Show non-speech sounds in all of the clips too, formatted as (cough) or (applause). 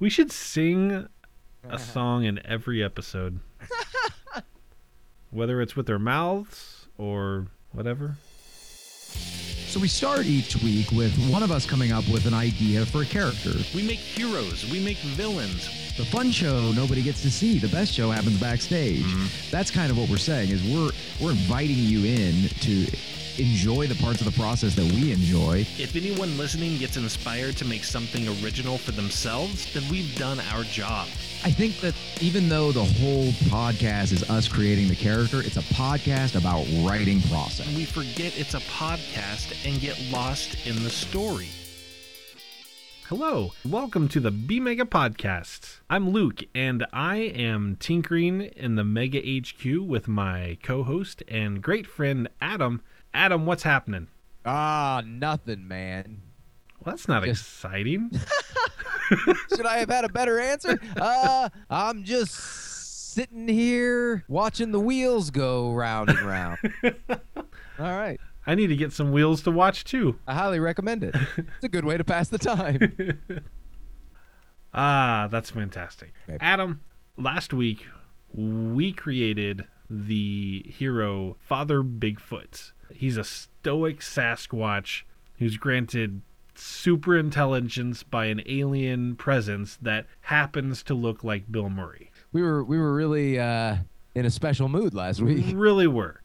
We should sing a song in every episode. Whether it's with their mouths or whatever. So we start each week with one of us coming up with an idea for a character. We make heroes. We make villains. The fun show nobody gets to see. The best show happens backstage. Mm-hmm. That's kind of what we're saying is we're we're inviting you in to enjoy the parts of the process that we enjoy. If anyone listening gets inspired to make something original for themselves, then we've done our job. I think that even though the whole podcast is us creating the character, it's a podcast about writing process. And we forget it's a podcast and get lost in the story. Hello, welcome to the B Mega Podcast. I'm Luke, and I am tinkering in the Mega HQ with my co host and great friend Adam. Adam, what's happening? Ah, nothing, man. Well, that's not Just- exciting. (laughs) (laughs) Should I have had a better answer? Uh, I'm just sitting here watching the wheels go round and round. (laughs) All right. I need to get some wheels to watch too. I highly recommend it. It's a good way to pass the time. Ah, that's fantastic. Maybe. Adam, last week we created the hero Father Bigfoot. He's a stoic Sasquatch who's granted super intelligence by an alien presence that happens to look like Bill Murray. We were we were really uh, in a special mood last week. Really were.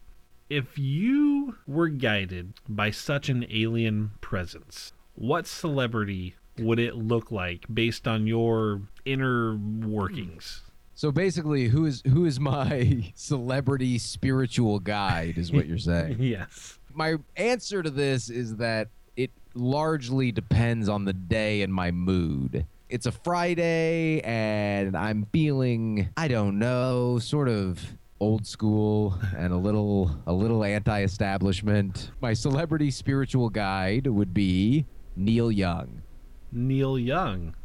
If you were guided by such an alien presence, what celebrity would it look like based on your inner workings? So basically, who is who is my (laughs) celebrity spiritual guide? Is what you're saying. (laughs) Yes. my answer to this is that it largely depends on the day and my mood. It's a Friday and I'm feeling I don't know, sort of old school and a little a little anti-establishment. My celebrity spiritual guide would be Neil Young. Neil Young.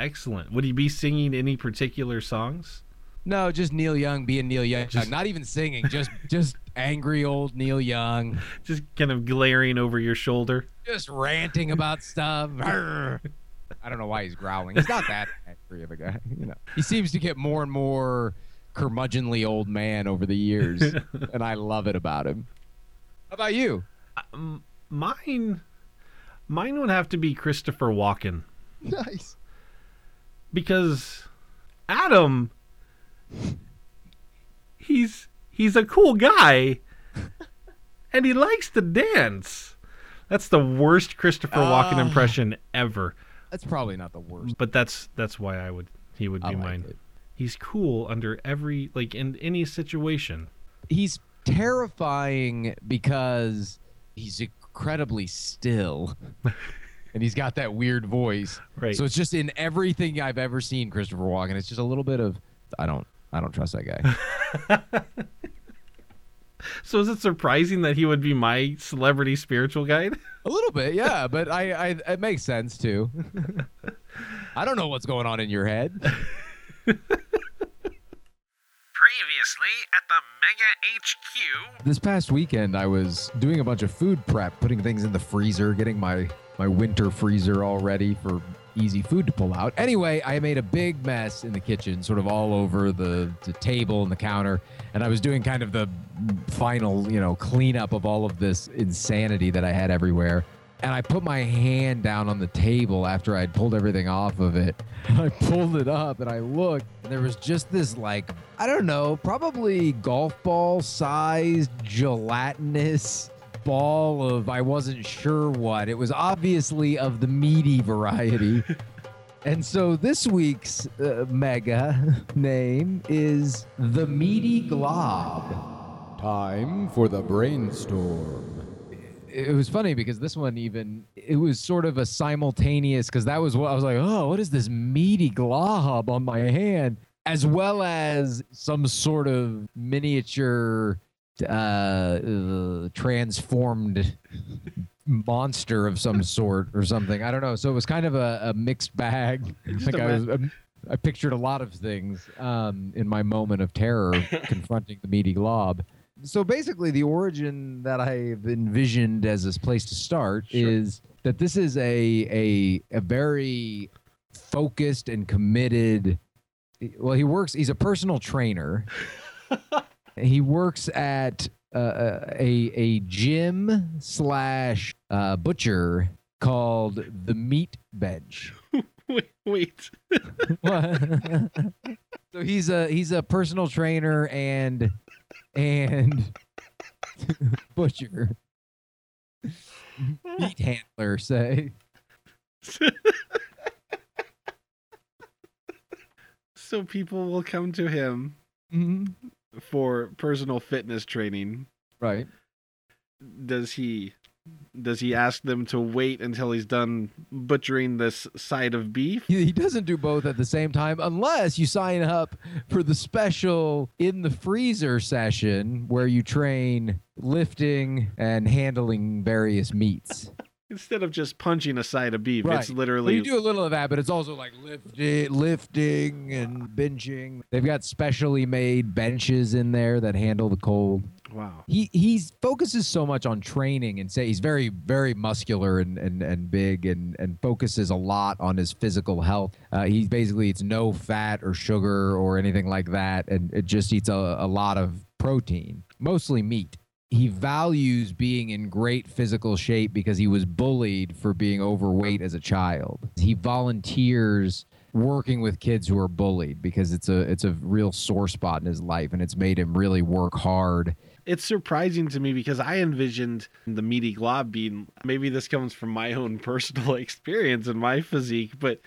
Excellent. Would he be singing any particular songs? No, just Neil Young being Neil Young. Just- Not even singing, just just (laughs) angry old Neil Young. Just kind of glaring over your shoulder. just ranting about stuff. (laughs) I don't know why he's growling. He's not that (laughs) angry of a guy, you know. He seems to get more and more curmudgeonly old man over the years, and I love it about him. How about you? Um, mine, mine would have to be Christopher Walken Nice. Because Adam, he's he's a cool guy, and he likes to dance. That's the worst Christopher Walken Ah. impression ever. That's probably not the worst. But that's that's why I would he would I be like mine. it. He's cool under every like in any situation. He's terrifying because he's incredibly still. (laughs) And he's got that weird voice. Right. So it's just in everything I've ever seen Christopher Walken. It's just a little bit of I don't I don't trust that guy. (laughs) So is it surprising that he would be my celebrity spiritual guide? A little bit, yeah, (laughs) but I, I it makes sense too. I don't know what's going on in your head. Previously at the Mega HQ. This past weekend, I was doing a bunch of food prep, putting things in the freezer, getting my my winter freezer all ready for easy food to pull out. Anyway, I made a big mess in the kitchen, sort of all over the, the table and the counter, and I was doing kind of the final, you know, cleanup of all of this insanity that I had everywhere. And I put my hand down on the table after I'd pulled everything off of it. (laughs) And I pulled it up and I looked, and there was just this, like, I don't know, probably golf ball sized gelatinous ball of I wasn't sure what. It was obviously of the meaty variety. (laughs) and so this week's uh, mega name is the Meaty Glob. Time for the brainstorm it was funny because this one even it was sort of a simultaneous because that was what I was like, oh, what is this meaty glob on my hand, as well as some sort of miniature uh, uh transformed monster of some sort or something. I don't know. So it was kind of a, a mixed bag. (laughs) Like I was. um, I pictured a lot of things um, in my moment of terror (laughs) confronting the meaty glob. so basically, the origin that I've envisioned as this place to start Sure. is that this is a a a very focused and committed. Well, he works. He's a personal trainer. (laughs) he works at uh, a a gym slash uh, butcher called the Meat Bench. (laughs) wait, wait. (laughs) so he's a he's a personal trainer and and (laughs) butcher meat handler say so people will come to him Mhm. For personal fitness training. right Does he does he ask them to wait until he's done butchering this side of beef? he, he doesn't do both at the same time unless you sign up for the special in the freezer session where you train lifting and handling various meats Instead of just punching a side of beef, Right. it's Well, literally you do a little of that, but it's also like lifting, lifting and benching. They've got specially made benches in there that handle the cold. wow. He he's focuses so much on training and say he's very very muscular and and, and big and and focuses a lot on his physical health. Uh, he basically eats no fat or sugar or anything like that, and it just eats a, a lot of protein, mostly meat. He values being in great physical shape because he was bullied for being overweight as a child. He volunteers working with kids who are bullied because it's a it's a real sore spot in his life and it's made him really work hard It's surprising to me because I envisioned the meaty glob being maybe this comes from my own (laughs) personal experience and my physique, but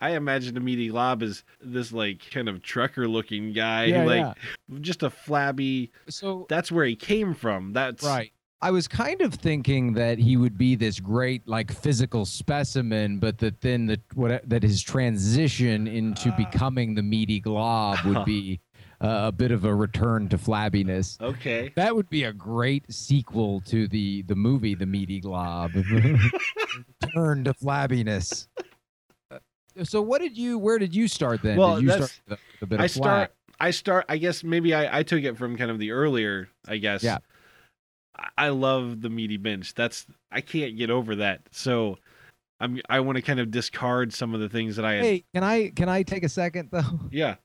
I imagine a meaty glob as this like kind of trucker looking guy, Yeah, like just a flabby. So That's where he came from. That's right. I was kind of thinking that he would be this great like physical specimen, but that then the what that his transition into Ah. becoming the meaty glob would (laughs) be uh, a bit of a return to flabbiness. Okay. That would be a great sequel to the the movie The Meaty Glob. (laughs) Return to flabbiness. So what did you where did you start then? Well, did you start with a bit I of start. I start. I guess maybe I, I took it from kind of the earlier. I guess. Yeah. I- I love the meaty bench. That's I can't get over that. So, I'm I want to kind of discard some of the things that I had. Hey, can I can I take a second though? Yeah.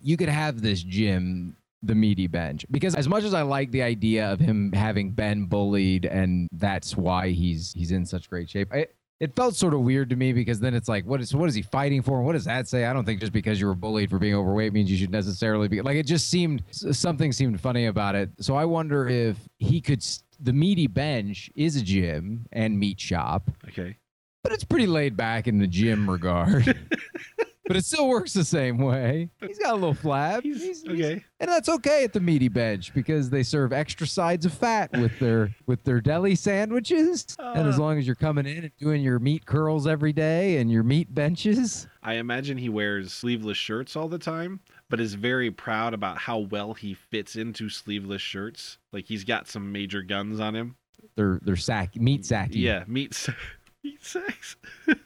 you could have this gym the meaty bench because as much as i like the idea of him having been bullied and that's why he's he's in such great shape I, it felt sort of weird to me because then it's like what is what is he fighting for? And what does that say? I don't think just because you were bullied for being overweight means you should necessarily be like it just seemed something seemed funny about it. So i wonder if he could the meaty bench is a gym and meat shop. Okay. but it's pretty laid back in the gym regard (laughs) but it still works the same way he's got a little flab He's, He's- he's- okay. and that's okay at the meaty bench because they serve extra sides of fat with their with their deli sandwiches. and as Uh. long as you're coming in and doing your meat curls every day and your meat benches, I imagine he wears sleeveless shirts all the time, but is very proud about how well he fits into sleeveless shirts. Like he's got some major guns on him. they're they're sack meat sacky. Yeah, meat sa- (laughs) meat sacks. (laughs)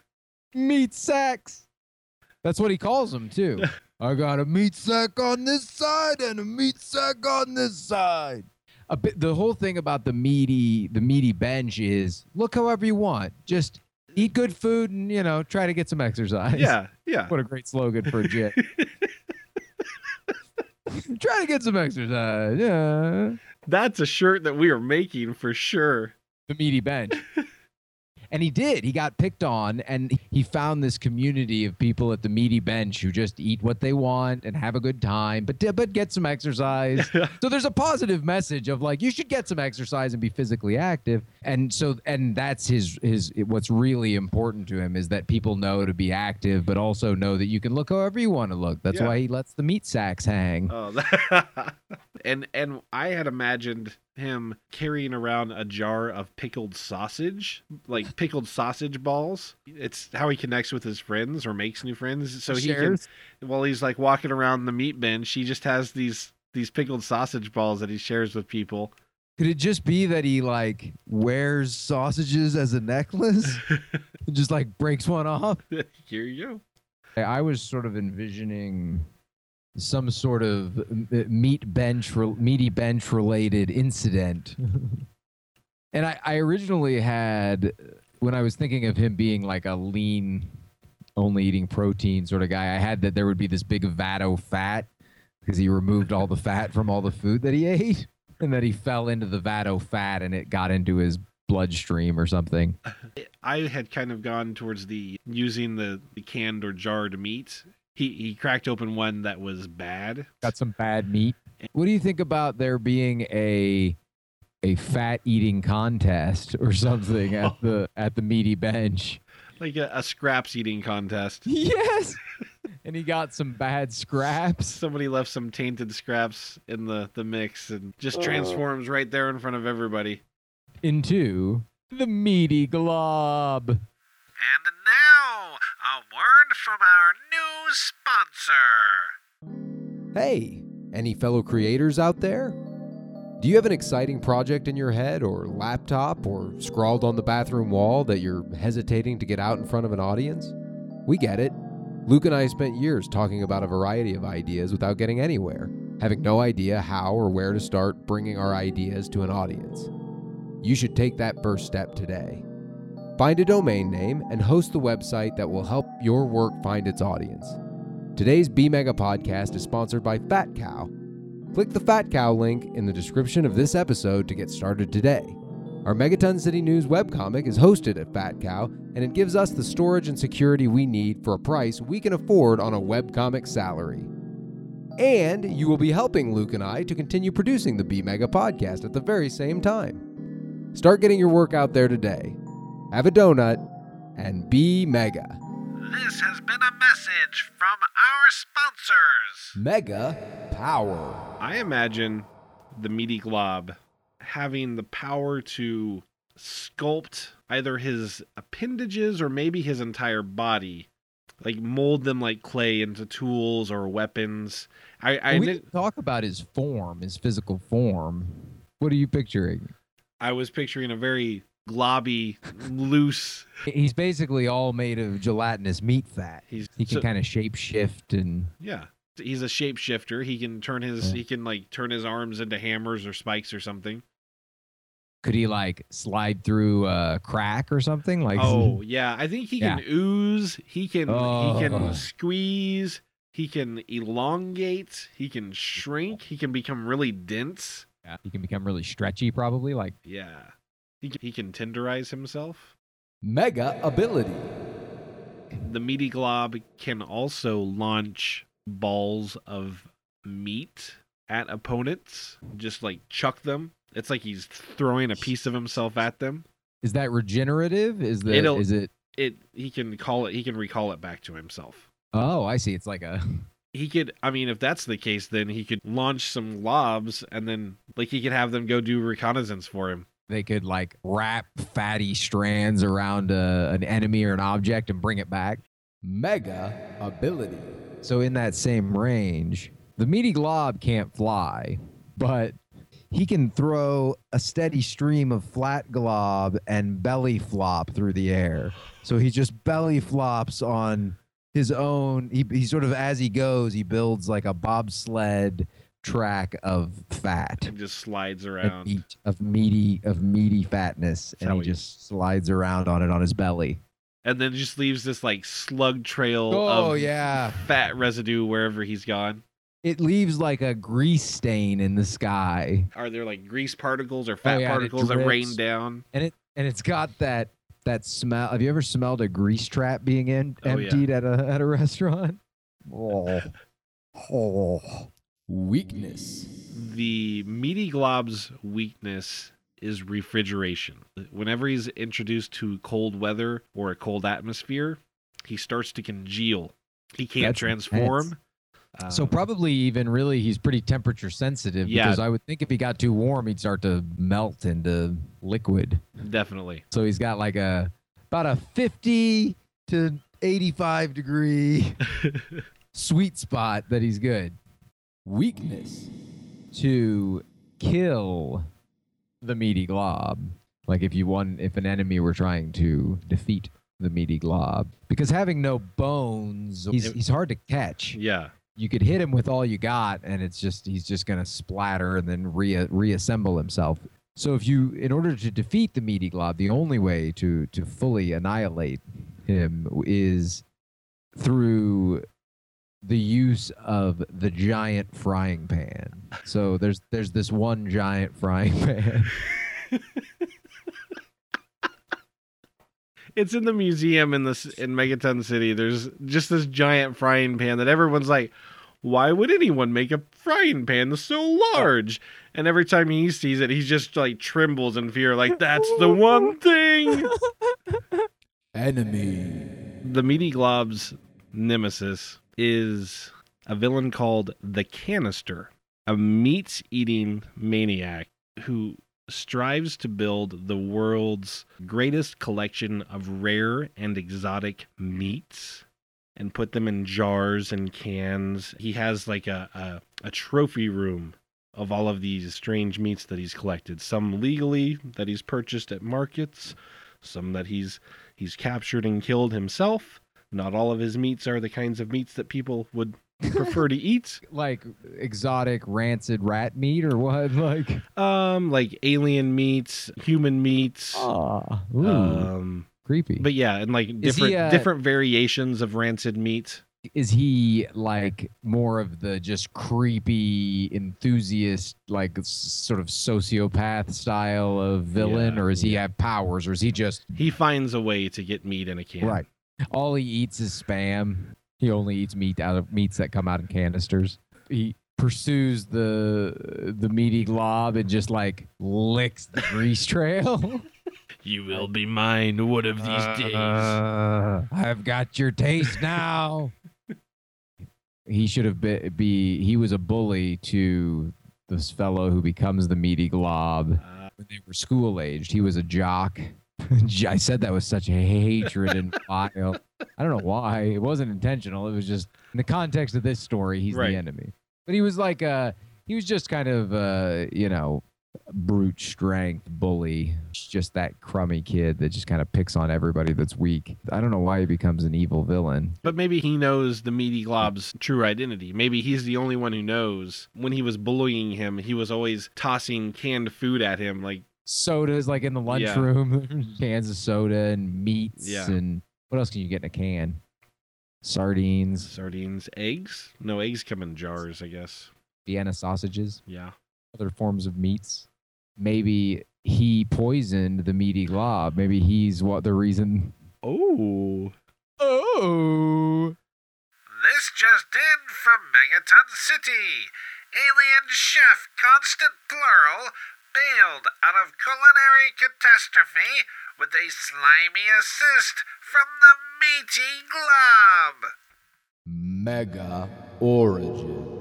Meat sacks. That's what he calls them too. (laughs) I got a meat sack on this side and a meat sack on this side. A bit, the whole thing about the meaty the meaty bench is look however you want. Just eat good food and you know try to get some exercise. Yeah, yeah. What a great slogan for a gym. (laughs) Try to get some exercise. Yeah. That's a shirt that we are making for sure. The meaty bench. (laughs) And he did. He got picked on, and he found this community of people at the meaty bench who just eat what they want and have a good time, but but get some exercise. (laughs) so there's a positive message of like you should get some exercise and be physically active. And so and that's his his what's really important to him is that people know to be active, but also know that you can look however you want to look. That's Yeah. why he lets the meat sacks hang. Oh, (laughs) that- and and I had imagined him carrying around a jar of pickled sausage, like (laughs) pickled sausage balls. It's how he connects with his friends or makes new friends. So he Shares. can, while he's like walking around the meat bench, he just has these these pickled sausage balls that he shares with people. Could it just be that he like wears sausages as a necklace? (laughs) and just like breaks one off? (laughs) Here you go. I was sort of envisioning some sort of meat bench, re- meaty bench related incident. (laughs) and I, I originally had, when I was thinking of him being like a lean, only eating protein sort of guy, I had that there would be this big vat of fat because he removed all the (laughs) fat from all the food that he ate. And that he fell into the vat of fat and it got into his bloodstream or something. I had kind of gone towards the using the, the canned or jarred meat. He he cracked open one that was bad. got some bad meat. What do you think about there being a a fat eating contest or something at the (laughs) at the meaty bench? Like a, a scraps eating contest. (laughs) Yes. and he got some bad scraps. Somebody left some tainted scraps in the, the mix and just transforms right there in front of everybody. into the meaty glob. And now, a word from our new sponsor. Hey, any fellow creators out there? Do you have an exciting project in your head or laptop or scrawled on the bathroom wall that you're hesitating to get out in front of an audience? We get it. Luke and I spent years talking about a variety of ideas without getting anywhere, having no idea how or where to start bringing our ideas to an audience. You should take that first step today. Find a domain name and host the website that will help your work find its audience. Today's B Mega podcast is sponsored by Fat Cow. Click the Fat Cow link in the description of this episode to get started today. Our Megaton City News webcomic is hosted at Fat Cow, and it gives us the storage and security we need for a price we can afford on a webcomic salary. And you will be helping Luke and I to continue producing the B Mega podcast at the very same time. Start getting your work out there today. Have a donut and be mega. This has been a message from our sponsors. Mega power. I imagine the meaty glob having the power to sculpt either his appendages or maybe his entire body, like mold them like clay into tools or weapons. I, I, we didn't talk about his form, his physical form. What are you picturing? I was picturing a very globby, loose. He's basically all made of gelatinous meat fat. He's He can so- kind of shape shift and yeah. He's a shapeshifter. He can turn his Yeah. he can like turn his arms into hammers or spikes or something. could he like slide through a crack or something? Like Oh (laughs) yeah, I think he can Yeah. ooze. He can he Oh. can squeeze. He can elongate. He can shrink. He can become really dense. Yeah, he can become really stretchy, probably. Like Yeah, he can, he can tenderize himself. Mega ability. The meaty glob can also launch balls of meat at opponents, just like chuck them. It's like he's throwing a piece of himself at them. is that regenerative? Is that It'll- is it? It he can call it. He can recall it back to himself. Oh, I see. It's like a (laughs) he could i mean if that's the case then he could launch some lobs and then like he could have them go do reconnaissance for him they could like wrap fatty strands around a, an enemy or an object and bring it back. Mega ability. So in that same range, the meaty glob can't fly, but he can throw a steady stream of flat glob and belly flop through the air. So he just belly flops on his own. He, he sort of as he goes, he builds like a bobsled track of fat. and just slides around meat, of meaty of meaty fatness, That's and he he- just slides around on it on his belly. and then just leaves this like slug trail oh, of Oh yeah, fat residue wherever he's gone it leaves like a grease stain in the sky. are there like grease particles or oh, fat Oh, yeah, particles that rain down and it and it's got that that smell. Have you ever smelled a grease trap being in, Oh, yeah. emptied at a at a restaurant? (laughs) Oh, (laughs) oh. Weakness. the meaty glob's weakness is refrigeration whenever he's introduced to cold weather or a cold atmosphere he starts to congeal he can't That's transform So Uh, probably even really he's pretty temperature sensitive Yeah. because I would think if he got too warm he'd start to melt into liquid. definitely So he's got like a about a 50 to 85 degree (laughs) sweet spot that he's good Weakness. to kill the meaty glob. Like if you won, if an enemy were trying to defeat the meaty glob, because having no bones, he's, It- he's hard to catch. yeah you could hit him with all you got, and it's just he's just gonna splatter and then re- reassemble himself. So if you, in order to defeat the meaty glob, the only way to to fully annihilate him is through the use of the giant frying pan. So there's there's this one giant frying pan. (laughs) It's in the museum in this in Megaton City. There's just this giant frying pan that everyone's like, why would anyone make a frying pan that's so large? And every time he sees it, he just like trembles in fear, like that's the one thing. (laughs) Enemy. The Meaty Glob's nemesis is a villain called the Canister, a meat eating maniac who strives to build the world's greatest collection of rare and exotic meats and put them in jars and cans. He has like a, a, a trophy room of all of these strange meats that he's collected, some legally that he's purchased at markets, some that he's he's captured and killed himself. Not all of his meats are the kinds of meats that people would prefer to eat. (laughs) like exotic rancid rat meat or what? (laughs) Like Um, like alien meats, human meats. ah, ooh, Um, creepy. but yeah, and like Is he, different uh, different variations of rancid meat. is he like more of the just creepy enthusiast, like s- sort of sociopath style of villain, Yeah, or does he have powers, or is he just He finds a way to get meat in a can. right? All he eats is spam. He only eats meat out of meats that come out in canisters. He pursues the the meaty glob and just like licks the grease trail. (laughs) You will be mine one of these days. Uh, I've got your taste now. (laughs) he should have be, be he was a bully to this fellow who becomes the meaty glob Uh, when they were school aged. He was a jock. (laughs) I said that with such hatred and bile. I don't know why. It wasn't intentional. It was just in the context of this story, he's Right. the enemy. But he was like uh he was just kind of uh, you know, brute strength bully. Just that crummy kid that just kind of picks on everybody that's weak. I don't know why he becomes an evil villain. but maybe he knows the meaty glob's true identity. Maybe he's the only one who knows. When he was bullying him, he was always tossing canned food at him, like Sodas like in the Yeah. lunchroom, (laughs) cans of soda and meats Yeah. and what else can you get in a can? Sardines, sardines, eggs. No eggs come in jars, I guess. Vienna sausages, Yeah. other forms of meats. Maybe he poisoned the meaty glob. Maybe he's what the reason. Oh. Oh. This just in from Megaton City. Alien chef Constant Plural bailed out of culinary catastrophe with a slimy assist from the meaty glob. Mega Origin.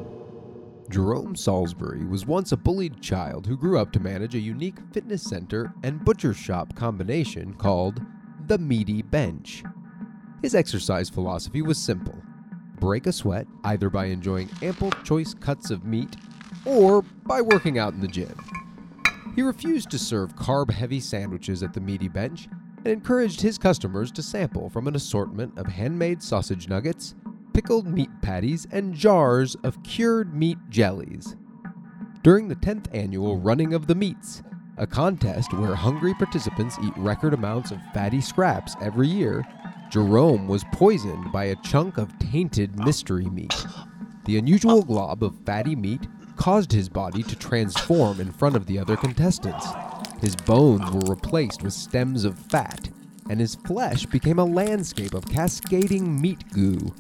Jerome Salisbury was once a bullied child who grew up to manage a unique fitness center and butcher shop combination called the Meaty Bench. His exercise philosophy was simple break a sweat either by enjoying ample choice cuts of meat or by working out in the gym. He refused to serve carb heavy sandwiches at the Meaty Bench and encouraged his customers to sample from an assortment of handmade sausage nuggets, pickled meat patties, and jars of cured meat jellies. During the 10th annual Running of the Meats, a contest where hungry participants eat record amounts of fatty scraps every year, Jerome was poisoned by a chunk of tainted mystery meat. The unusual glob of fatty meat caused his body to transform in front of the other contestants. His bones were replaced with stems of fat, and his flesh became a landscape of cascading meat goo.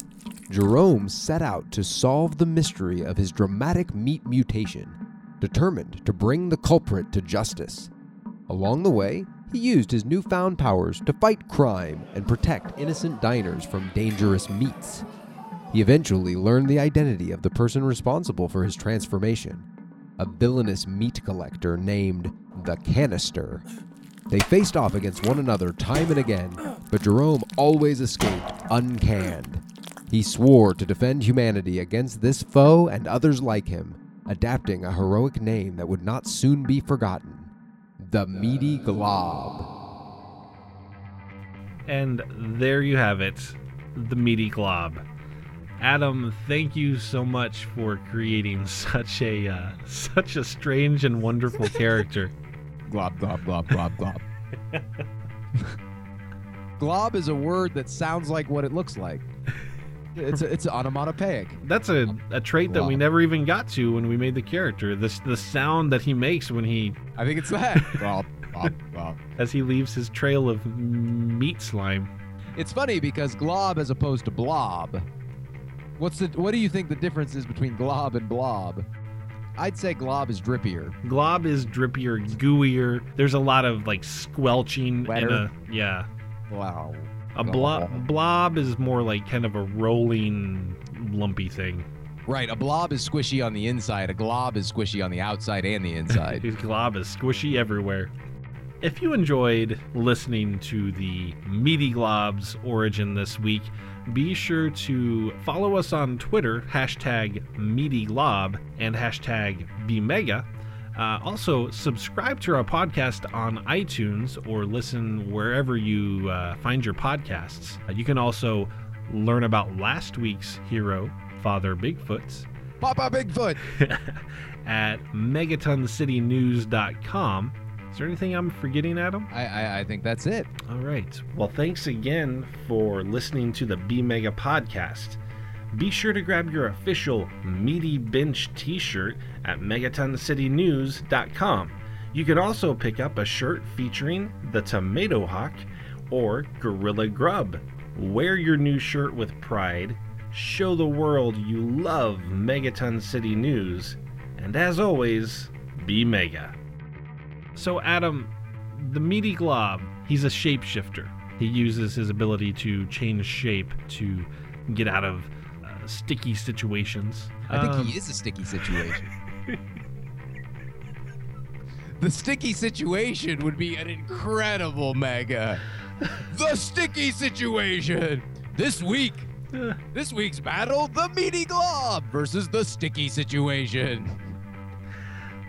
Jerome set out to solve the mystery of his dramatic meat mutation, determined to bring the culprit to justice. Along the way, he used his newfound powers to fight crime and protect innocent diners from dangerous meats. He eventually learned the identity of the person responsible for his transformation a villainous meat collector named the Canister. They faced off against one another time and again, but Jerome always escaped uncanned. He swore to defend humanity against this foe and others like him, adapting a heroic name that would not soon be forgotten the Meaty Glob. And there you have it, the meaty glob. Adam, thank you so much for creating such a uh, such a strange and wonderful (laughs) character. Glob, glob, glob, glob, glob. (laughs) glob is a word that sounds like what it looks like. It's a, it's onomatopoeic. That's a, a trait that we never even got to when we made the character. This the sound that he makes when he I think it's that. glob, glob, glob. as he leaves his trail of meat slime. It's funny because glob as opposed to blob. What's the what do you think the difference is between glob and blob? I'd say glob is drippier. Glob is drippier, gooier. There's a lot of like squelching and a yeah. Wow. A blob blob is more like kind of a rolling lumpy thing. Right, a blob is squishy on the inside, a glob is squishy on the outside and the (laughs) inside. Glob is squishy everywhere. If you enjoyed listening to the Meaty Glob's origin this week, be sure to follow us on Twitter, hashtag MeatyGlob and hashtag BMega. Uh, also, subscribe to our podcast on iTunes or listen wherever you uh, find your podcasts. Uh, you can also learn about last week's hero, Father Bigfoot, Papa Bigfoot. (laughs) at megatoncitynews.com. Is there anything I'm forgetting, Adam? I, I I think that's it. All right. Well, thanks again for listening to the B Mega podcast. Be sure to grab your official Meaty Bench t shirt at megatoncitynews.com. You can also pick up a shirt featuring the Tomato Hawk or Gorilla Grub. Wear your new shirt with pride. Show the world you love Megaton City News. And as always, be mega. So, Adam, the meaty glob, he's a shapeshifter. He uses his ability to change shape to get out of uh, sticky situations. I think Um, he is a sticky situation. (laughs) the sticky situation would be an incredible mega. the sticky situation. This week, (laughs) this week's battle, the meaty glob versus the sticky situation.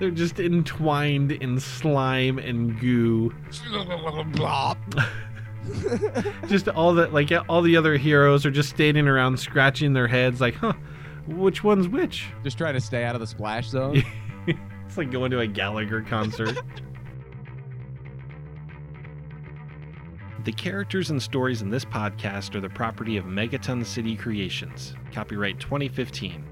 They're just entwined in slime and goo. (laughs) Just all the like all the other heroes are just standing around scratching their heads, like, huh, which one's which? Just trying to stay out of the splash zone. (laughs) It's like going to a Gallagher concert. (laughs) The characters and stories in this podcast are the property of Megaton City Creations. Copyright 2015.